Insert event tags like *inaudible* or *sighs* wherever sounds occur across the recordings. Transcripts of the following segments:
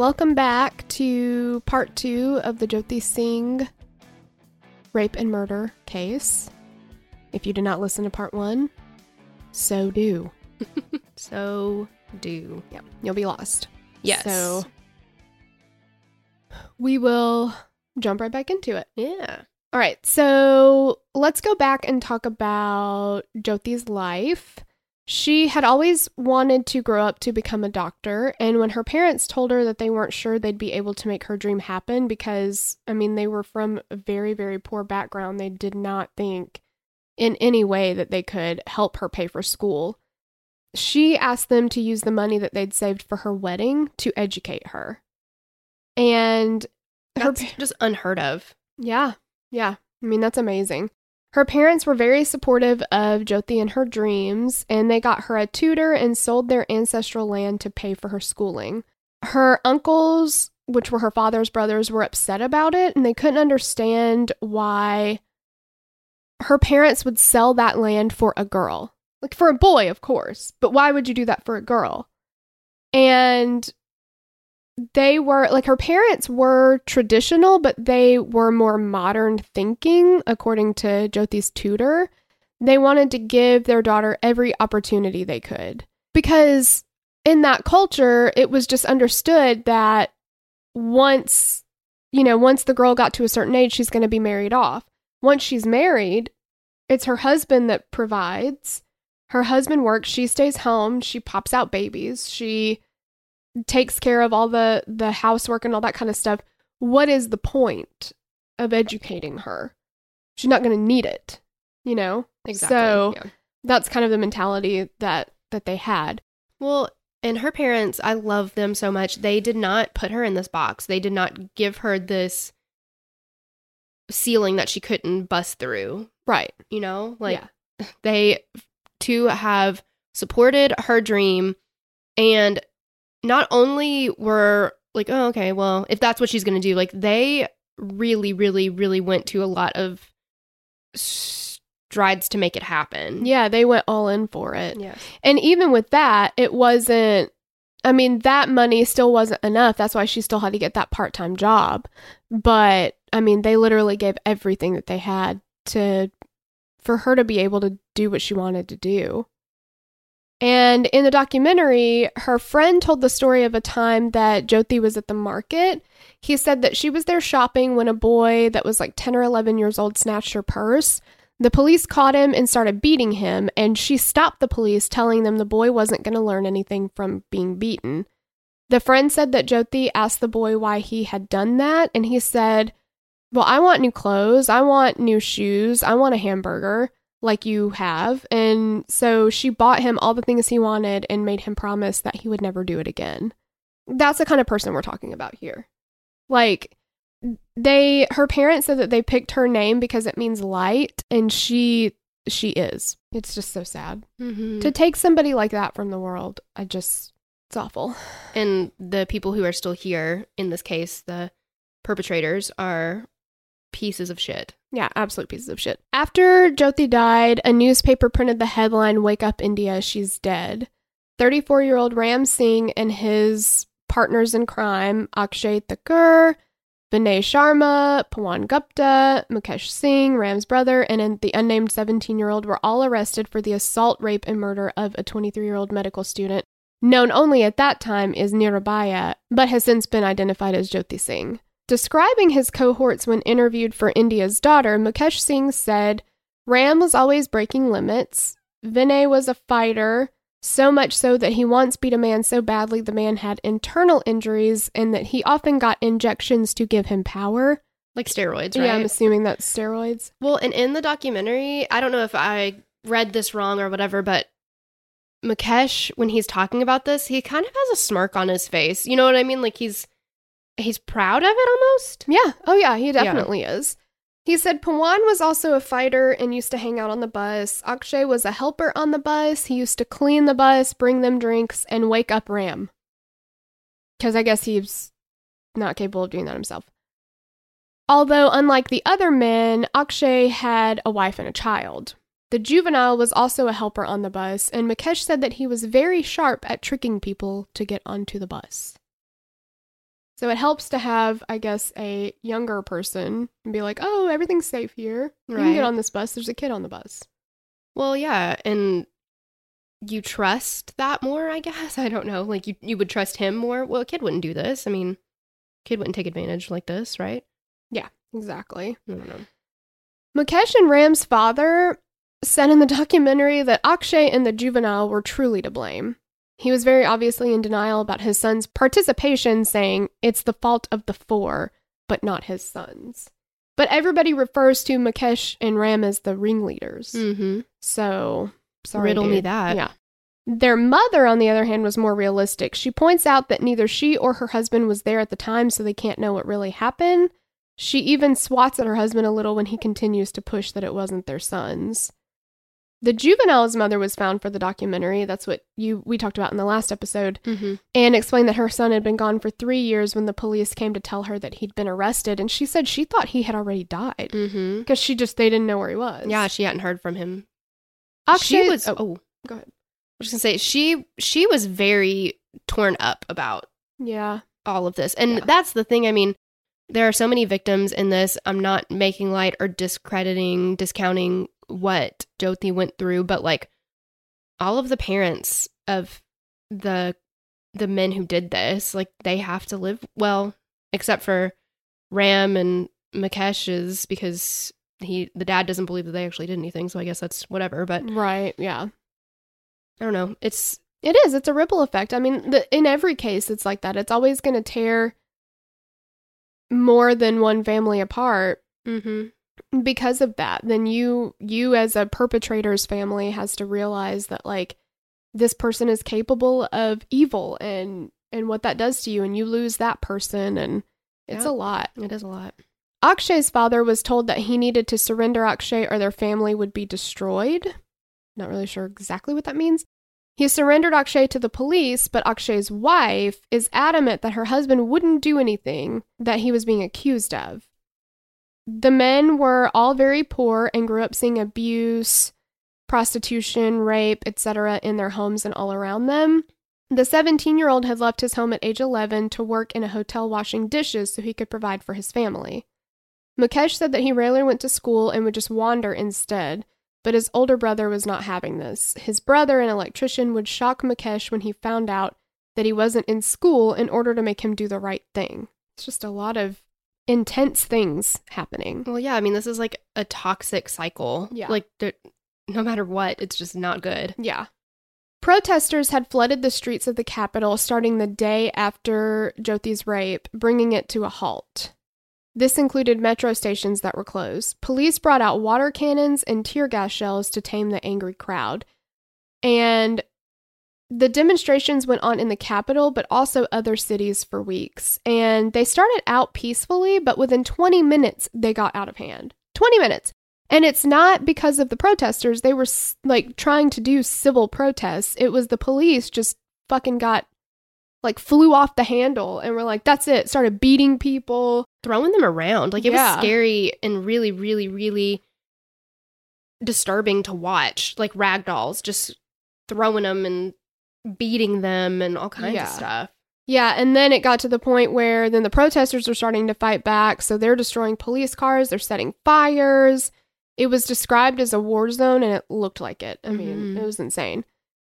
welcome back to part two of the Jyoti Singh rape and murder case. If you did not listen to part one, so do. *laughs* So do. Yeah, you'll be lost. Yes. So we will jump right back into it. yeah. All right, so let's go back and talk about Jyoti's life. She had always wanted to grow up to become a doctor, and when her parents told her that they weren't sure they'd be able to make her dream happen because, I mean, they were from a very, very poor background, they did not think in any way that they could help her pay for school. She asked them to use the money that they'd saved for her wedding to educate her. And her That's just unheard of. yeah, yeah. I mean, that's amazing. Her parents were very supportive of Jyoti and her dreams, and they got her a tutor and sold their ancestral land to pay for her schooling. Her uncles, which were her father's brothers, were upset about it, and they couldn't understand why her parents would sell that land for a girl. Like for a boy, of course, but why would you do that for a girl? And they were like her parents were traditional, but they were more modern thinking, according to Jyoti's tutor. They wanted to give their daughter every opportunity they could because in that culture, it was just understood that once, you know, once the girl got to a certain age, she's going to be married off. Once she's married, it's her husband that provides. Her husband works, she stays home, she pops out babies, she takes care of all the the housework and all that kind of stuff what is the point of educating her she's not going to need it you know Exactly. so yeah. that's kind of the mentality that that they had Well, and her parents, I love them so much. They did not put her in this box. They did not give her this ceiling that she couldn't bust through. right You know, like yeah they to have supported her dream and not only were like oh okay well if that's what she's going to do like they really really really went to a lot of strides to make it happen. Yeah they went all in for it. Yeah and even with that it wasn't i mean that money still wasn't enough. That's why she still had to get that part-time job. But i mean they literally gave everything that they had to for her to be able to do what she wanted to do and in the documentary her friend told the story of a time that jyoti was at the market. He said that she was there shopping when a boy that was like 10 or 11 years old snatched her purse. The police caught him and started beating him, and she stopped the police, telling them the boy wasn't going to learn anything from being beaten. The friend said that Jyoti asked the boy why he had done that, and he said, Well, I want new clothes, I want new shoes, I want a hamburger, like you have. And so she bought him all the things he wanted and made him promise that he would never do it again. That's the kind of person we're talking about here. Like, they her parents said that they picked her name because it means light and she she is it's just so sad mm-hmm. to take somebody like that from the world i just it's awful and the people who are still here in this case the perpetrators are pieces of shit. Yeah absolute pieces of shit. After jyoti died a newspaper printed the headline wake up india she's dead. 34 year old ram singh and his partners in crime akshay thakur Vinay Sharma, Pawan Gupta, Mukesh Singh, Ram's brother, and the unnamed 17 year old were all arrested for the assault, rape, and murder of a 23 year old medical student, known only at that time as Nirbhaya, but has since been identified as Jyoti Singh. Describing his cohorts when interviewed for India's daughter, Mukesh Singh said Ram was always breaking limits, Vinay was a fighter, so much so that he once beat a man so badly the man had internal injuries and that he often got injections to give him power. like steroids right Yeah, I'm assuming that's steroids. Well, and in the documentary, I don't know if I read this wrong or whatever, but Mukesh, when he's talking about this, he kind of has a smirk on his face. You know what I mean? Like he's he's proud of it almost. Yeah. Oh, yeah, he definitely is. He said Pawan was also a fighter and used to hang out on the bus. Akshay was a helper on the bus. He used to clean the bus, bring them drinks, and wake up Ram. Because I guess he's not capable of doing that himself. Although, unlike the other men, Akshay had a wife and a child. The juvenile was also a helper on the bus, and Mukesh said that he was very sharp at tricking people to get onto the bus. So it helps to have, I guess, a younger person and be like, "Oh, everything's safe here. You can get on this bus. There's a kid on the bus." Well, yeah, and you trust that more, I guess. *laughs* I don't know. Like you you would trust him more. Well, a kid wouldn't do this. I mean, kid wouldn't take advantage like this, right? Yeah, exactly. I don't know. Mukesh and Ram's father said in the documentary that Akshay and the juvenile were truly to blame. He was very obviously in denial about his son's participation, saying it's the fault of the four, but not his sons. But everybody refers to Mukesh and Ram as the ringleaders. Mm-hmm. So, sorry. Riddle me that. Yeah. Their mother, on the other hand, was more realistic. She points out that neither she or her husband was there at the time, so they can't know what really happened. She even swats at her husband a little when he continues to push that it wasn't their sons. The juvenile's mother was found for the documentary. That's what you we talked about in the last episode, Mm-hmm. and explained that her son had been gone for three years when the police came to tell her that he'd been arrested. And she said she thought he had already died Mm-hmm. because she just they didn't know where he was. Yeah, she hadn't heard from him. Akshay she was. oh, Oh, go ahead. I was gonna say she she was very torn up about Yeah, all of this, and Yeah. that's the thing. I mean, there are so many victims in this. I'm not making light or discrediting, discounting what Jyoti went through, but like all of the parents of the the men who did this, like they have to live well, except for Ram and Mukesh's because he the dad doesn't believe that they actually did anything. So I guess that's whatever. But right. Yeah. I don't know. It's It is. It's a ripple effect. I mean, the, in every case, it's like that. It's always going to tear more than one family apart mm-hmm. Because of that. Then you, you as a perpetrator's family, has to realize that like this person is capable of evil and and what that does to you, and you lose that person, and it's Yeah. a lot. it is a lot. Akshay's father was told that he needed to surrender Akshay or their family would be destroyed. Not really sure exactly what that means. He surrendered Akshay to the police, but Akshay's wife is adamant that her husband wouldn't do anything that he was being accused of. The men were all very poor and grew up seeing abuse, prostitution, rape, etc. in their homes and all around them. The 17 year old had left his home at age 11 to work in a hotel washing dishes so he could provide for his family. Mukesh said that he rarely went to school and would just wander instead, but his older brother was not having this. His brother, an electrician, would shock Mukesh when he found out that he wasn't in school in order to make him do the right thing. It's just a lot of intense things happening. Well, yeah. I mean, this is like a toxic cycle. Yeah. Like, no matter what, it's just not good. Yeah. Protesters had flooded the streets of the capital starting the day after Jyoti's rape, bringing it to a halt. This included metro stations that were closed. Police brought out water cannons and tear gas shells to tame the angry crowd. And the demonstrations went on in the capital, but also other cities for weeks. And they started out peacefully, but within 20 minutes, they got out of hand. 20 minutes. And it's not because of the protesters. They were like trying to do civil protests. It was the police just fucking got like flew off the handle and were like, that's it. Started beating people. Throwing them around. Like, it Yeah. was scary and really, really, really disturbing to watch. Like, rag dolls just throwing them and beating them and all kinds Yeah. of stuff. Yeah, and then it got to the point where then the protesters were starting to fight back. So they're destroying police cars, they're setting fires. It was described as a war zone and it looked like it. I mean, Mhm. it was insane.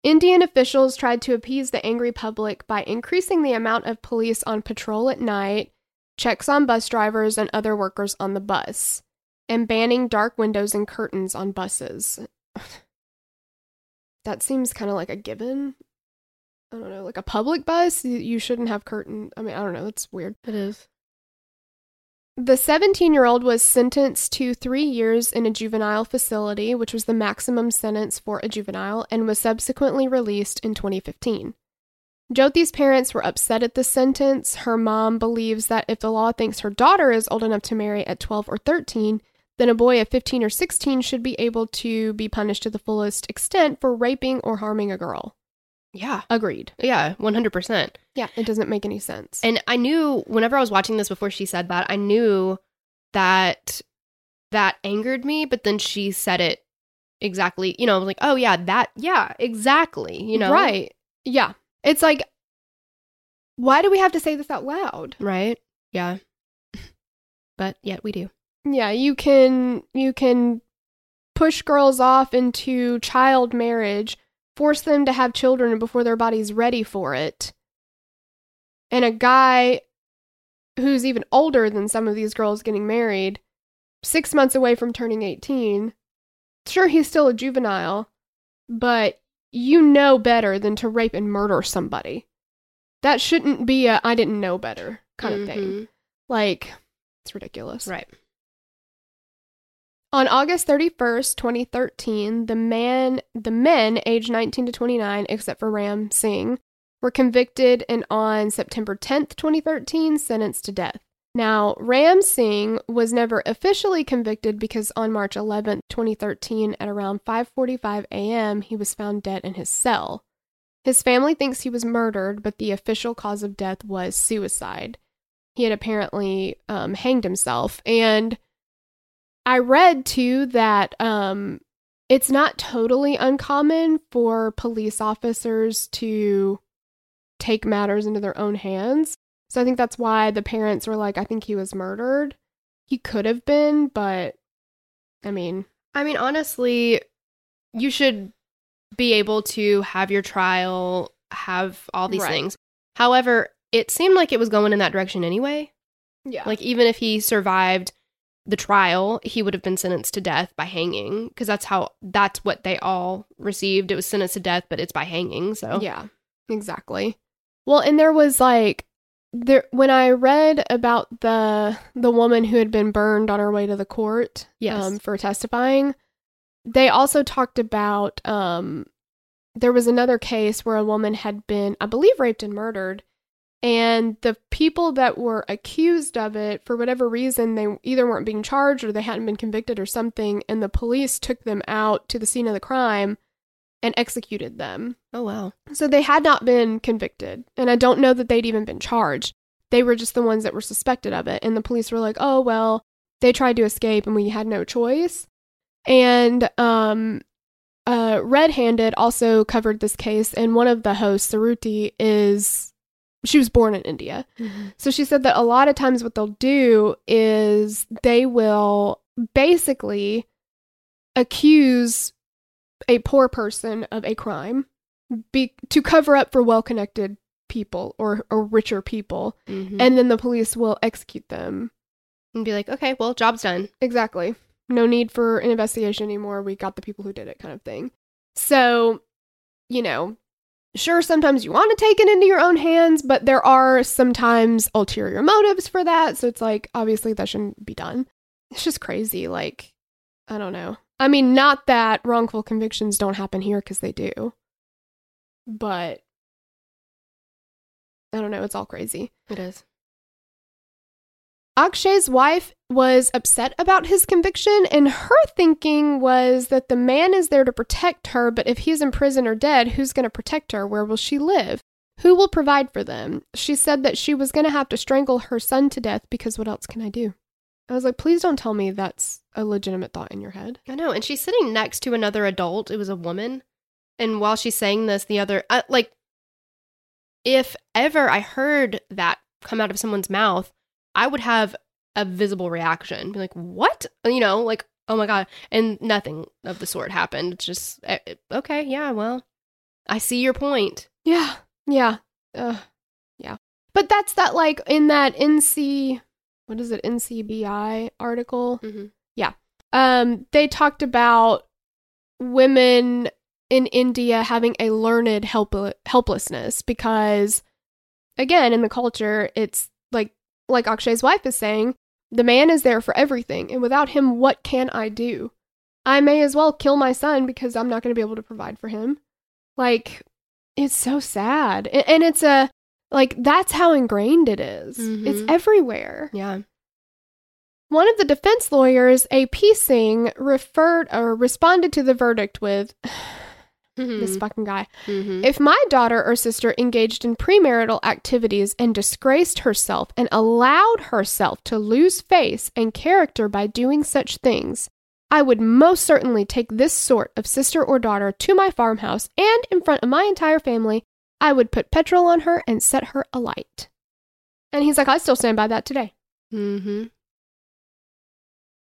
Indian officials tried to appease the angry public by increasing the amount of police on patrol at night, checks on bus drivers and other workers on the bus, and banning dark windows and curtains on buses. *sighs* that seems kind of like a given. I don't know, like a public bus, you- shouldn't have curtain. I mean, I don't know, That's weird. It is. The 17 year old was sentenced to three years in a juvenile facility, which was the maximum sentence for a juvenile, and was subsequently released in 2015. Jyoti's parents were upset at the sentence. Her mom believes that if the law thinks her daughter is old enough to marry at 12 or 13, then a boy of 15 or 16 should be able to be punished to the fullest extent for raping or harming a girl. Yeah. Agreed. Yeah. 100%. Yeah, it doesn't make any sense. And I knew whenever I was watching this before she said that, I knew that that angered me, but then she said it exactly, you know, I was like, oh yeah, that yeah, exactly. You know? Right. Yeah. It's like why do we have to say this out loud? Right? Yeah. *laughs* but yet we do. Yeah, you can you can push girls off into child marriage, force them to have children before their body's ready for it. And a guy who's even older than some of these girls getting married, 6 months away from turning 18. Sure he's still a juvenile, but you know better than to rape and murder somebody. That shouldn't be a I didn't know better kind of thing. Mhm. Like it's ridiculous. Right. On August 31st, 2013, the man the men aged 19 to 29 except for Ram Singh were convicted and on September 10th, 2013 sentenced to death. Now, Ram Singh was never officially convicted because on March 11th, 2013 at around 5:45 a.m., he was found dead in his cell. His family thinks he was murdered, but the official cause of death was suicide. He had apparently um, hanged himself and I read too that um, it's not totally uncommon for police officers to take matters into their own hands. So I think that's why the parents were like, I think he was murdered. He could have been, but I mean, I mean, honestly, you should be able to have your trial, have all these Right. things. However, it seemed like it was going in that direction anyway. yeah. Like, even if he survived the trial, he would have been sentenced to death by hanging because that's how, that's what they all received. It was sentenced to death, but it's by hanging. So, Yeah, exactly. Well, and there was like there when I read about the the woman who had been burned on her way to the court Yes. um, for testifying, they also talked about um, there was another case where a woman had been, I believe, raped and murdered. And the people that were accused of it, for whatever reason, they either weren't being charged or they hadn't been convicted or something. And the police took them out to the scene of the crime and executed them. oh, wow. So they had not been convicted, and I don't know that they'd even been charged. They were just the ones that were suspected of it, and the police were like, "Oh well, they tried to escape, and we had no choice." And um, uh, Red Handed also covered this case, and one of the hosts, Suruthi, is she was born in India, so she said that a lot of times what they'll do is they will basically accuse a poor person of a crime be- to cover up for well-connected people or, or richer people. Mhm. and then the police will execute them. And be like, okay, well, job's done. exactly. No need for an investigation anymore. We got the people who did it kind of thing. So you know sure sometimes you want to take it into your own hands but there are sometimes ulterior motives for that. So it's like obviously that shouldn't be done. It's just crazy like i don't know. I mean not that wrongful convictions don't happen here because they do but i don't know it's all crazy. It is. Akshay's wife was upset about his conviction, and her thinking was that the man is there to protect her, but if he's in prison or dead, who's going to protect her? Where will she live? Who will provide for them? She said that she was going to have to strangle her son to death because what else can I do? I was like, please don't tell me that's a legitimate thought in your head. I know. And she's sitting next to another adult. It was a woman. And while she's saying this, the other, uh, like, if ever I heard that come out of someone's mouth, I would have a visible reaction. Be like, what? You know, like, oh my God. And nothing of the sort happened. It's just, eh, eh, okay, yeah, well, I see your point. Yeah, yeah, uh, yeah. But that's that, like, in that NC, what is it, NCBI article? Mhm. um, they talked about women in India having a learned help- helplessness because, again, in the culture, it's like Akshay's wife is saying, the man is there for everything, and without him, what can I do? I may as well kill my son because I'm not going to be able to provide for him. Like, it's so sad, and it's a like that's how ingrained it is. It's Mhm. everywhere. Yeah. One of the defense lawyers, A.P. Singh, referred or responded to the verdict with this fucking guy. Mhm. If my daughter or sister engaged in premarital activities and disgraced herself and allowed herself to lose face and character by doing such things, I would most certainly take this sort of sister or daughter to my farmhouse and in front of my entire family. I would put petrol on her and set her alight. And he's like, I still stand by that today. Mm-hmm.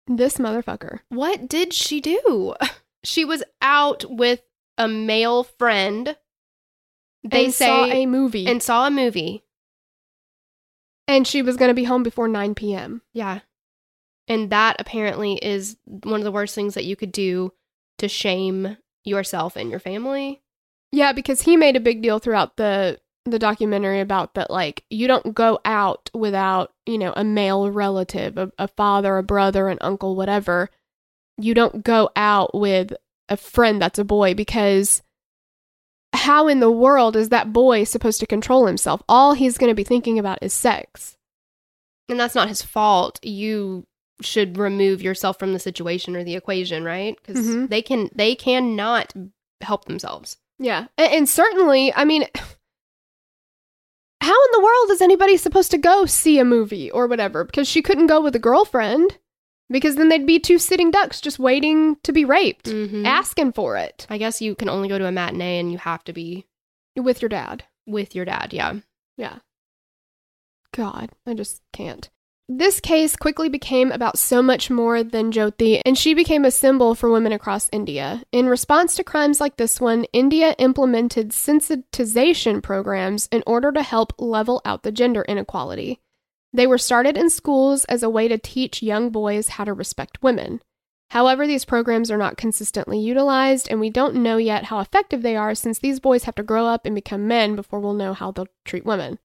This motherfucker. What did she do? *laughs* She was out with a male friend. They and say saw a movie. and saw a movie. and she was going to be home before 9 p.m. Yeah. And that apparently is one of the worst things that you could do to shame yourself and your family. Yeah, because he made a big deal throughout the the documentary about that like you don't go out without, you know, a male relative, a, a father, a brother, an uncle, whatever. You don't go out with a friend that's a boy because how in the world is that boy supposed to control himself? All he's going to be thinking about is sex. And that's not his fault. You should remove yourself from the situation or the equation, right? Because Mhm. they can they cannot help themselves. Yeah. And, and certainly, I mean, *sighs* how in the world is anybody supposed to go see a movie or whatever? Because she couldn't go with a girlfriend because then they'd be two sitting ducks just waiting to be raped, Mhm. asking for it I guess you can only go to a matinee and you have to be with your dad. with your dad. Yeah. Yeah. God, I just can't. This case quickly became about so much more than Jyoti, and she became a symbol for women across India. In response to crimes like this one, India implemented sensitization programs in order to help level out the gender inequality. They were started in schools as a way to teach young boys how to respect women. However, these programs are not consistently utilized, and we don't know yet how effective they are since these boys have to grow up and become men before we'll know how they'll treat women.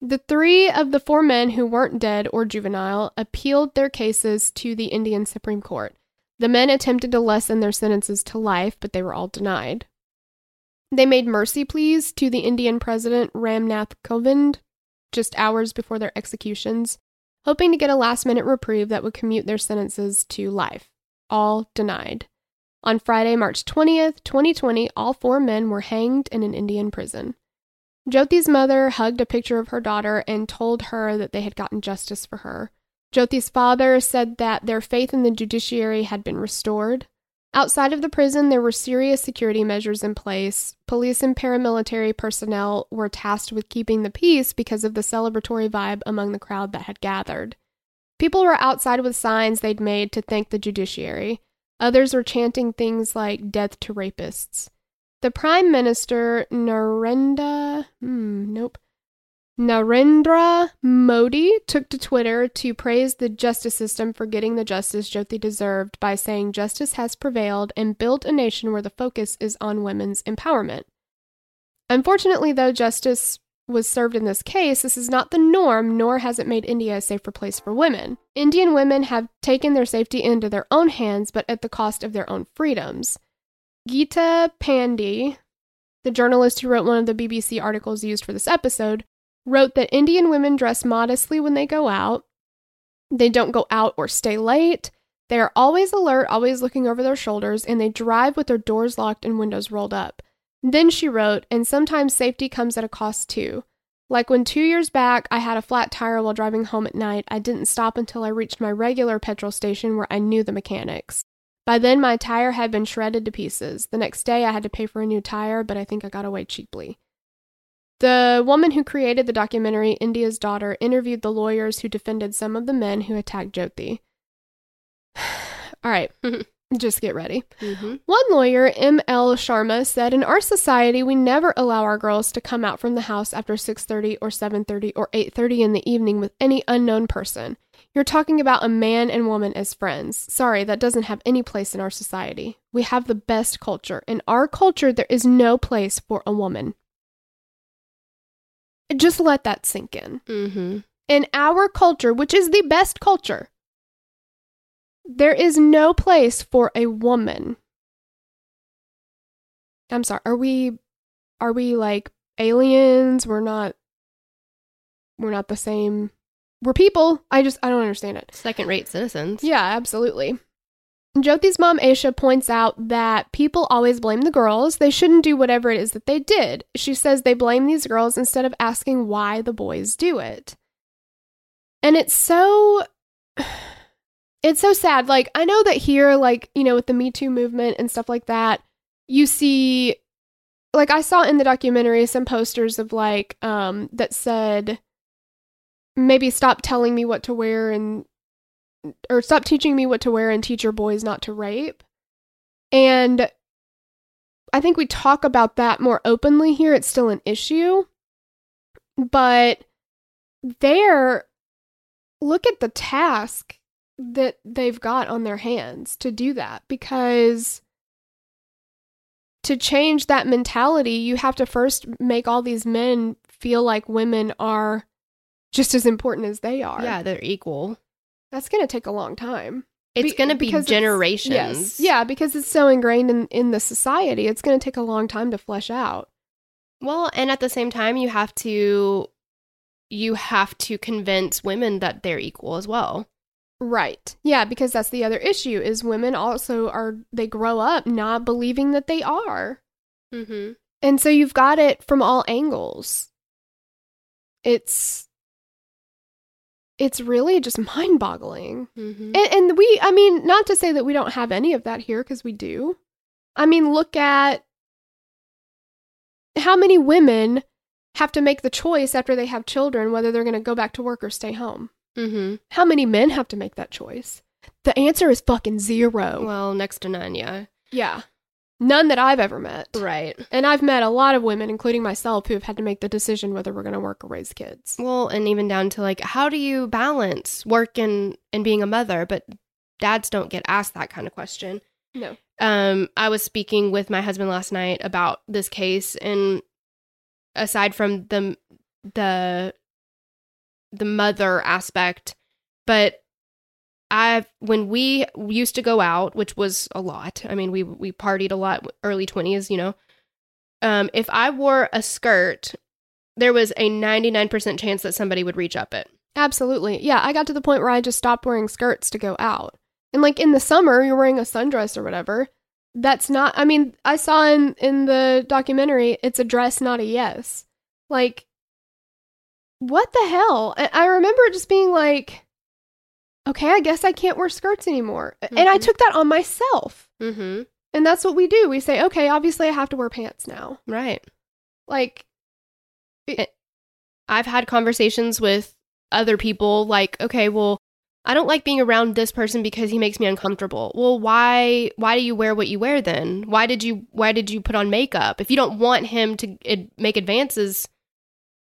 The three of the four men who weren't dead or juvenile appealed their cases to the Indian Supreme Court. The men attempted to lessen their sentences to life, but they were all denied. They made mercy pleas to the Indian president Ramnath Kovind just hours before their executions, hoping to get a last minute reprieve that would commute their sentences to life. All denied. On Friday, March 20th, 2020, all four men were hanged in an Indian prison. Jyoti's mother hugged a picture of her daughter and told her that they had gotten justice for her. Jyoti's father said that their faith in the judiciary had been restored. Outside of the prison, there were serious security measures in place. Police and paramilitary personnel were tasked with keeping the peace because of the celebratory vibe among the crowd that had gathered. People were outside with signs they'd made to thank the judiciary. Others were chanting things like death to rapists. The Prime Minister Narendra, hmm, nope, Narendra Modi took to Twitter to praise the justice system for getting the justice Jyoti deserved by saying justice has prevailed and built a nation where the focus is on women's empowerment. Unfortunately, though justice was served in this case, this is not the norm, nor has it made India a safer place for women. Indian women have taken their safety into their own hands, but at the cost of their own freedoms. Geeta Pandey, the journalist who wrote one of the BBC articles used for this episode, wrote that Indian women dress modestly when they go out. They don't go out or stay late. They are always alert, always looking over their shoulders, and they drive with their doors locked and windows rolled up. Then she wrote, and sometimes safety comes at a cost too. Like when two years back I had a flat tire while driving home at night, I didn't stop until I reached my regular petrol station where I knew the mechanics. By then, my tire had been shredded to pieces. The next day, I had to pay for a new tire, but I think I got away cheaply. The woman who created the documentary, India's Daughter, interviewed the lawyers who defended some of the men who attacked Jyoti. *sighs* All right, *laughs* just get ready. Mm-hmm. One lawyer, M.L. Sharma, said, "In our society, we never allow our girls to come out from the house after 6:30 or 7:30 or 8:30 in the evening with any unknown person. You're talking about a man and woman as friends. Sorry, that doesn't have any place in our society. We have the best culture. In our culture, there is no place for a woman." Just let that sink in. Mm-hmm. In our culture, which is the best culture, there is no place for a woman. I'm sorry. Are we are we like aliens? We're not we're not the same. We're people. I just I don't understand it. Second rate citizens. Yeah, absolutely. Jyoti's mom, Asha, points out that people always blame the girls. They shouldn't do whatever it is that they did. She says they blame these girls instead of asking why the boys do it. And it's so. *sighs* It's so sad. Like, I know that here, like, you know, with the Me Too movement and stuff like that, you see like I saw in the documentary some posters of like um that said maybe stop telling me what to wear and or stop teaching me what to wear and teach your boys not to rape. And I think we talk about that more openly here. It's still an issue. But there look at the task that they've got on their hands to do that because to change that mentality, you have to first make all these men feel like women are just as important as they are. Yeah, they're equal. That's going to take a long time. It's Be- going to be generations. Yes. Yeah, because it's so ingrained in, in the society. It's going to take a long time to flesh out. Well, and at the same time, you have to you have to convince women that they're equal as well. Right. Yeah, because that's the other issue is women also are they grow up not believing that they are. Mm-hmm. And so you've got it from all angles. It's it's really just *laughs* mind-boggling. Mm-hmm. And, and we, I mean, not to say that we don't have any of that here because we do. I mean, look at how many women have to make the choice after they have children whether they're going to go back to work or stay home. Mm-hmm. How many men have to make that choice? The answer is fucking zero. Well, next to none, yeah. yeah. None that I've ever met. Right. And I've met a lot of women, including myself, who have had to make the decision whether we're going to work or raise kids. Well, and even down to like, how do you balance work and and being a mother? But dads don't get asked that kind of question. No. Um, I was speaking with my husband last night about this case, and aside from the the the mother aspect, but I've when we used to go out, which was a lot. I mean, we we partied a lot, early twenties, you know. Um, if I wore a skirt, there was a ninety nine percent chance that somebody would reach up it. Absolutely. Yeah, I got to the point where I just stopped wearing skirts to go out. And like in the summer, you're wearing a sundress or whatever. That's not I mean, I saw in in the documentary, it's a dress, not a yes. Like what the hell? I, I remember just being like, okay, I guess I can't wear skirts anymore. And I Mhm. took that on myself. Mm-hmm. And that's what we do. We say, okay, obviously I have to wear pants now. Right. Like I've had conversations with other people like, okay, well, I don't like being around this person because he makes me uncomfortable. Well, why why do you wear what you wear then? Why did you why did you put on makeup? If you don't want him to ad- make advances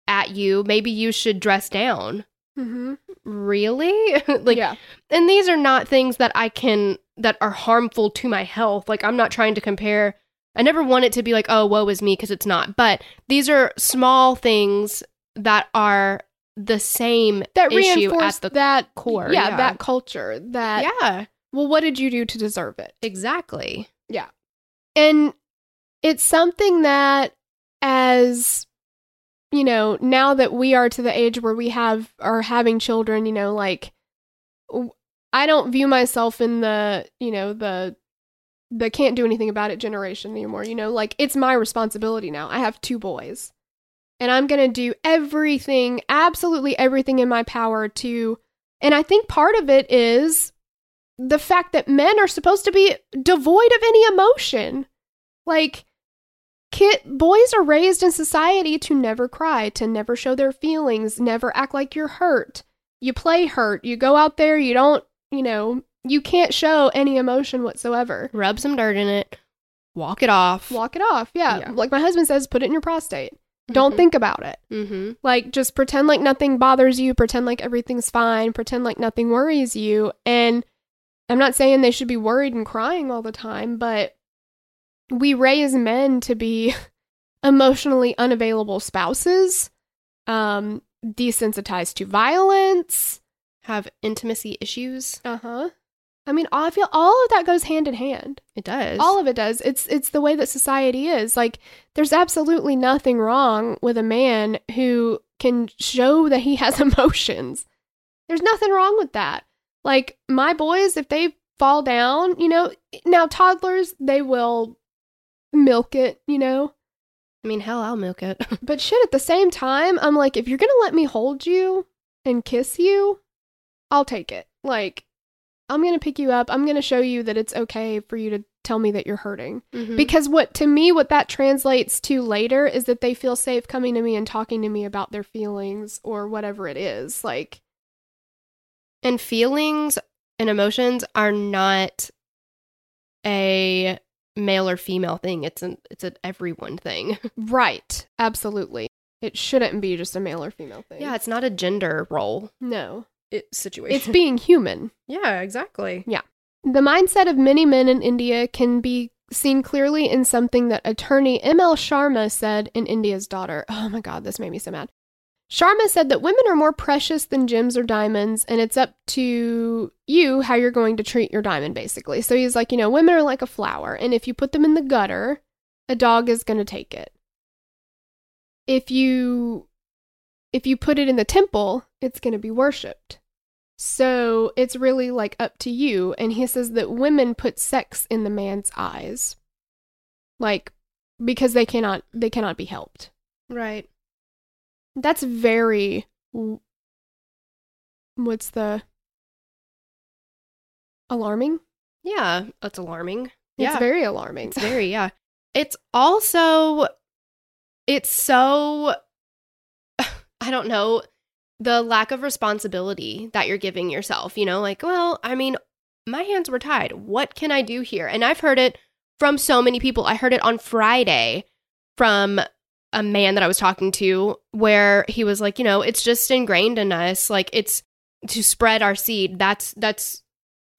at you, maybe you should dress down. Mhm. Really? *laughs* like yeah. and these are not things that I can that are harmful to my health. Like I'm not trying to compare. I never want it to be like, oh, woe is me, because it's not. But these are small things that are the same That at the that core. yeah, that culture that yeah, well what did you do to deserve it exactly. Yeah, and it's something that as you know now that we are to the age where we have are having children you know like I don't view myself in the you know the the can't do anything about it generation anymore you know like it's my responsibility now. I have two boys. And i'm going to do everything absolutely everything in my power to and i think part of it is the fact that men are supposed to be devoid of any emotion. Like kid boys are raised in society to never cry to never show their feelings never act like you're hurt. You play hurt. You go out there. You don't you know you can't show any emotion whatsoever. Rub some dirt in it. Walk it off. walk it off. Yeah, Yeah. like my husband says put it in your prostate. Don't Mhm. think about it. Mm-hmm. like just pretend like nothing bothers you. Pretend like everything's fine. Pretend like nothing worries you. And i'm not saying they should be worried and crying all the time but we raise men to be *laughs* emotionally unavailable spouses um desensitized to violence Have intimacy issues. uh-huh. I mean i feel all of that goes hand in hand. It does. all of it does. It's it's the way that society is. Like there's absolutely nothing wrong with a man who can show that he has *laughs* emotions. There's nothing wrong with that. Like my boys if they fall down you know now toddlers they will milk it you know I mean, hell, I'll milk it. *laughs* but shit at the same time i'm like if you're gonna let me hold you and kiss you i'll take it like i'm gonna pick you up i'm gonna show you that it's okay for you to tell me that you're hurting. Mhm. Because what to me what that translates to later is that they feel safe coming to me and talking to me about their feelings or whatever it is. Like and feelings and emotions are not a male or female thing. It's an it's an everyone thing. *laughs* right, absolutely. It shouldn't be just a male or female thing. yeah, it's not a gender role no. it, situation. It's being human. *laughs* yeah, exactly. Yeah. The mindset of many men in India can be seen clearly in something that attorney M.L. Sharma said in India's Daughter. Oh my God, this made me so mad. Sharma said that women are more precious than gems or diamonds, and it's up to you how you're going to treat your diamond, basically. So he's like, you know, women are like a flower, and if you put them in the gutter, a dog is going to take it. If you if you put it in the temple, it's going to be worshipped. So it's really like up to you. And he says that women put sex in the man's eyes. Like because they cannot they cannot be helped. Right. That's very what's the alarming? Yeah, that's alarming. It's yeah. very alarming. It's very, yeah. It's also, it's so, *sighs* I don't know, the lack of responsibility that you're giving yourself, you know, like, well, I mean, my hands were tied. What can I do here? And I've heard it from so many people. I heard it on Friday from a man that I was talking to where he was like, you know, it's just ingrained in us. Like it's to spread our seed. That's, that's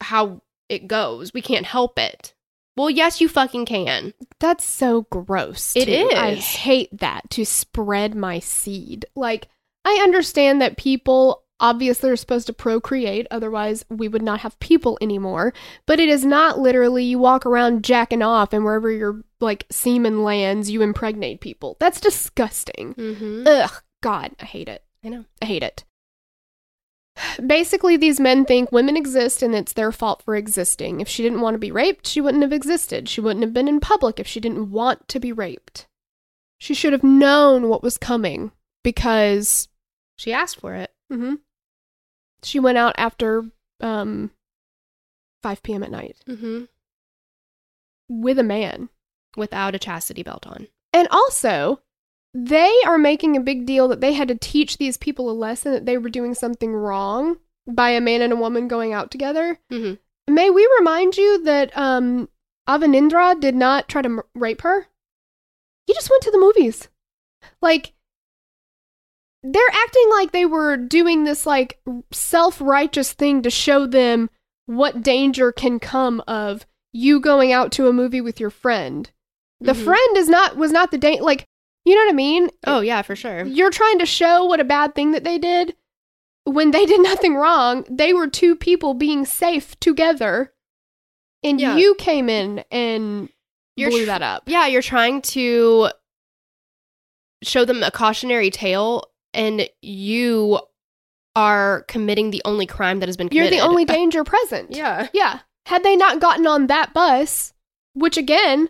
how it goes. We can't help it. Well, yes, you fucking can. That's so gross. It too. I hate that to spread my seed. Like, I understand that people obviously are supposed to procreate, otherwise, we would not have people anymore. But it is not literally you walk around jacking off and wherever your like semen lands, you impregnate people. That's disgusting. Mm-hmm. Ugh, God, I hate it. I know. I hate it. Basically, these men think women exist and it's their fault for existing. If she didn't want to be raped, she wouldn't have existed. She wouldn't have been in public if she didn't want to be raped. She should have known what was coming because She asked for it. Mhm, she went out after um, 5 p.m. at night Mm-hmm. with a man. Without a chastity belt on. And also, they are making a big deal that they had to teach these people a lesson that they were doing something wrong by a man and a woman going out together. Mhm. May we remind you that um, Avanindra did not try to m- rape her? He just went to the movies. Like, they're acting like they were doing this, like, self righteous thing to show them what danger can come of you going out to a movie with your friend. The Mhm. friend is not was not the date like you know what I mean? Oh, yeah, for sure. You're trying to show what a bad thing that they did when they did *laughs* nothing wrong. They were two people being safe together. And Yeah. you came in and You're blew tr- that up. Yeah, you're trying to show them a cautionary tale, and you are committing the only crime that has been committed. You're the only *laughs* danger present. yeah. Yeah. Had they not gotten on that bus, which again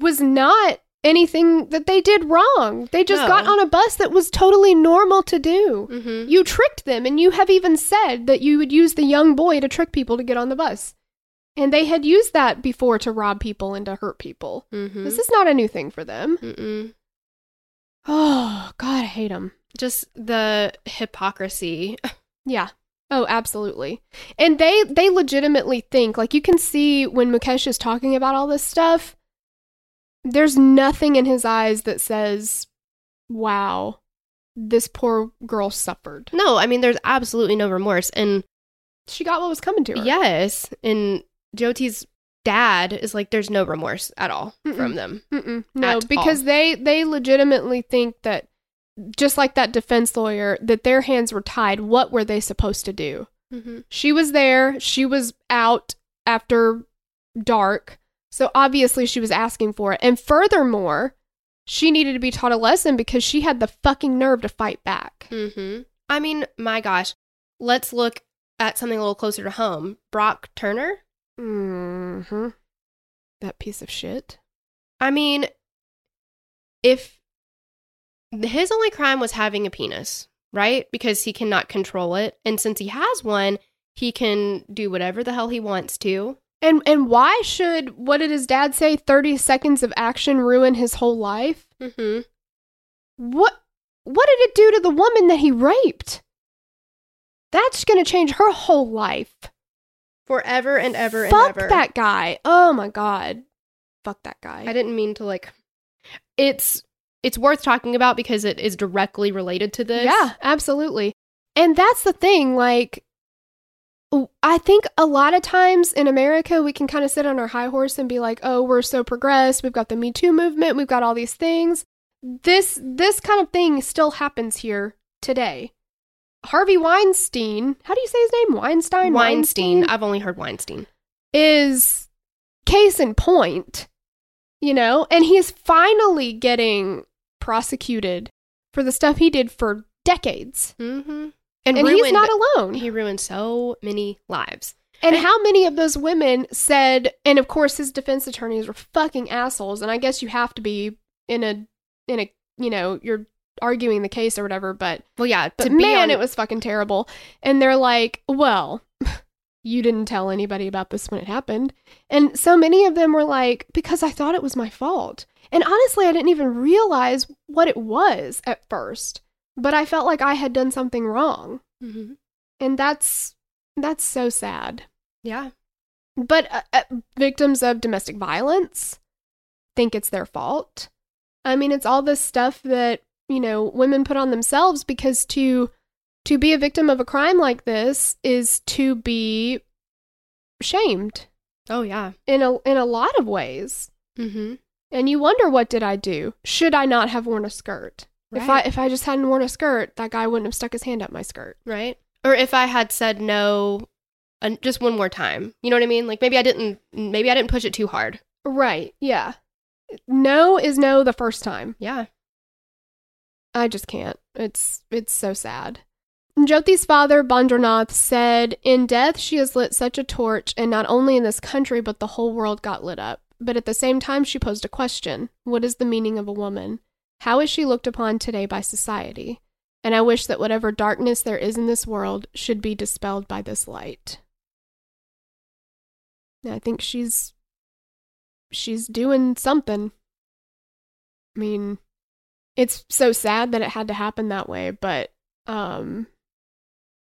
was not anything that they did wrong, they just No. got on a bus that was totally normal to do. Mm-hmm. You tricked them, and you have even said that you would use the young boy to trick people to get on the bus. And they had used that before to rob people and to hurt people. Mm-hmm. This is not a new thing for them. Mm-mm. *sighs* Oh, God, I hate them. Just the hypocrisy. *laughs* Yeah. Oh, absolutely. And they they legitimately think like you can see when Mukesh is talking about all this stuff, there's nothing in his eyes that says, "Wow, this poor girl suffered. No, I mean, there's absolutely no remorse. And She got what was coming to her." yes, and Jyoti's dad is like, there's no remorse at all Mm-mm. from them. Mm-mm. No, because all. they they legitimately think that just like that defense lawyer that their hands were tied. What were they supposed to do? Mm-hmm. She was there. She was out after dark. So obviously she was asking for it. And furthermore, she needed to be taught a lesson because she had the fucking nerve to fight back. Mm-hmm. I mean, my gosh, let's look at something a little closer to home. Brock Turner. Mm-hmm. That piece of shit. I mean, if his only crime was having a penis, right? Because he cannot control it. And since he has one, he can do whatever the hell he wants to. And and why should what did his dad say? Thirty seconds of action ruin his whole life. Mm-hmm. What what did it do to the woman that he raped? That's gonna change her whole life. Forever and ever and Fuck ever. that guy. Oh my god. Fuck that guy. I didn't mean to like. It's it's worth talking about because it is directly related to this. Yeah, absolutely. And that's the thing. Like, I think a lot of times in America, we can kind of sit on our high horse and be like, "Oh, we're so progressed. We've got the Me Too movement. We've got all these things." This this kind of thing still happens here today. Harvey Weinstein, how do you say his name? Weinstein. Weinstein. I've only heard Weinstein. is case in point, you know, and he's finally getting prosecuted for the stuff he did for decades. Mm-hmm. And, ruined, he's not alone. He ruined so many lives. and how many of those women said, and of course his defense attorneys were fucking assholes, and I guess you have to be in a, in a, you know, you're arguing the case or whatever, but, Well, yeah. but to be man, on- it was fucking terrible. And they're like, well, *laughs* you didn't tell anybody about this when it happened. And so many of them were like, because I thought it was my fault. And honestly, I didn't even realize what it was at first, but I felt like I had done something wrong. Mhm. And that's that's so sad. Yeah. But uh, uh, victims of domestic violence think it's their fault. I mean, it's all this stuff that, you know, women put on themselves because to to be a victim of a crime like this is to be shamed Oh, yeah. in a in a lot of ways. Mm-hmm. And you wonder what did I do? Should I not have worn a skirt? If I if I just hadn't worn a skirt, that guy wouldn't have stuck his hand up my skirt. Right. Or if I had said no uh, just one more time. You know what I mean? Like maybe I didn't maybe I didn't push it too hard. Right. Yeah. No is no the first time. Yeah. I just can't. It's it's so sad. Jyoti's father, Badrinath, said, In death, she has lit such a torch, and not only in this country, but the whole world got lit up. But at the same time, she posed a question What is the meaning of a woman? How is she looked upon today by society? And I wish that whatever darkness there is in this world should be dispelled by this light. I think she's she's doing something. I mean, it's so sad that it had to happen that way, but um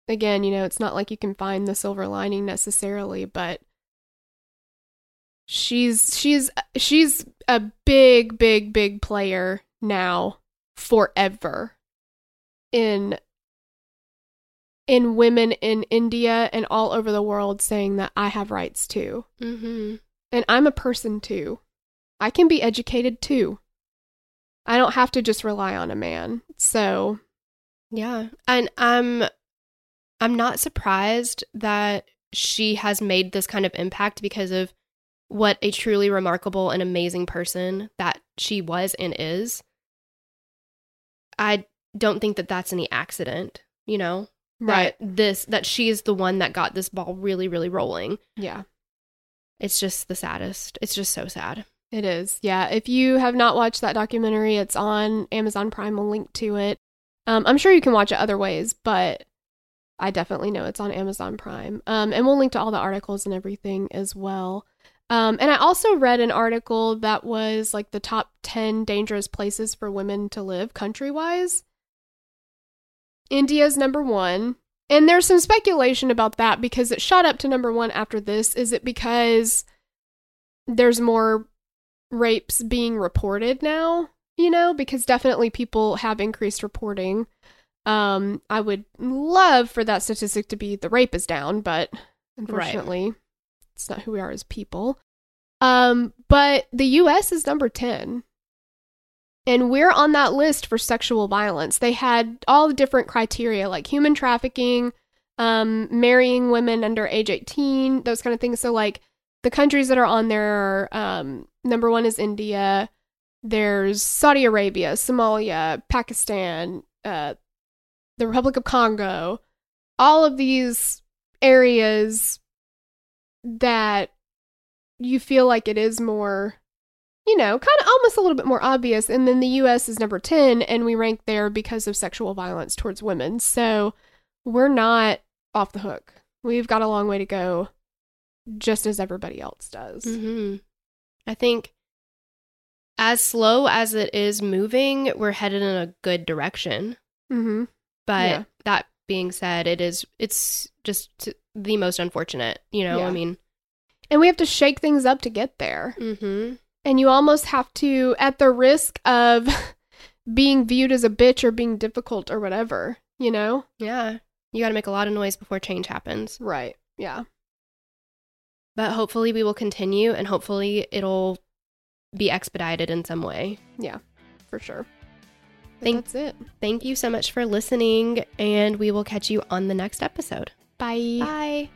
again, you know, it's not like you can find the silver lining necessarily, but she's she's she's a big big big player now forever in in women in India and all over the world saying that I have rights too. Mm-hmm. And I'm a person too. I can be educated too. I don't have to just rely on a man. So, Yeah. And I'm I'm not surprised that she has made this kind of impact because of what a truly remarkable and amazing person that she was and is. I don't think that that's any accident, you know? That this that she is the one that got this ball really really rolling. Yeah, It's just the saddest. It's just so sad. it is. Yeah. If you have not watched that documentary, it's on Amazon Prime. We'll link to it. Um, I'm sure you can watch it other ways, but I definitely know it's on Amazon Prime. Um, and we'll link to all the articles and everything as well. Um, and I also read an article that was like the top 10 dangerous places for women to live country wise. India's number one. And there's some speculation about that because it shot up to number one after this. Is it because there's more rapes being reported now? You know, because definitely people have increased reporting. Um, I would love for that statistic to be the rape is down, but unfortunately, it's not who we are as people. Um, but the US is number 10. And we're on that list for sexual violence. They had all the different criteria like human trafficking, um, marrying women under age 18, those kind of things. So, like, the countries that are on there are um, number one is India, there's Saudi Arabia, Somalia, Pakistan, uh, the Republic of Congo, all of these areas that you feel like it is more, you know, kind of almost a little bit more obvious. And then the US is number 10, and we rank there because of sexual violence towards women. So we're not off the hook. We've got a long way to go just as everybody else does. hmm I think as slow as it is moving, we're headed in a good direction. Mm-hmm. But Yeah. that being said, it is it's just the most unfortunate. You know, Yeah. I mean, And we have to shake things up to get there. hmm And you almost have to, at the risk of *laughs* being viewed as a bitch or being difficult or whatever, you know? yeah, you got to make a lot of noise before change happens. Right. Yeah. But hopefully, we will continue, and hopefully, it'll be expedited in some way. Yeah, for sure. Thank- that's it. Thank you so much for listening, and we will catch you on the next episode. Bye. Bye.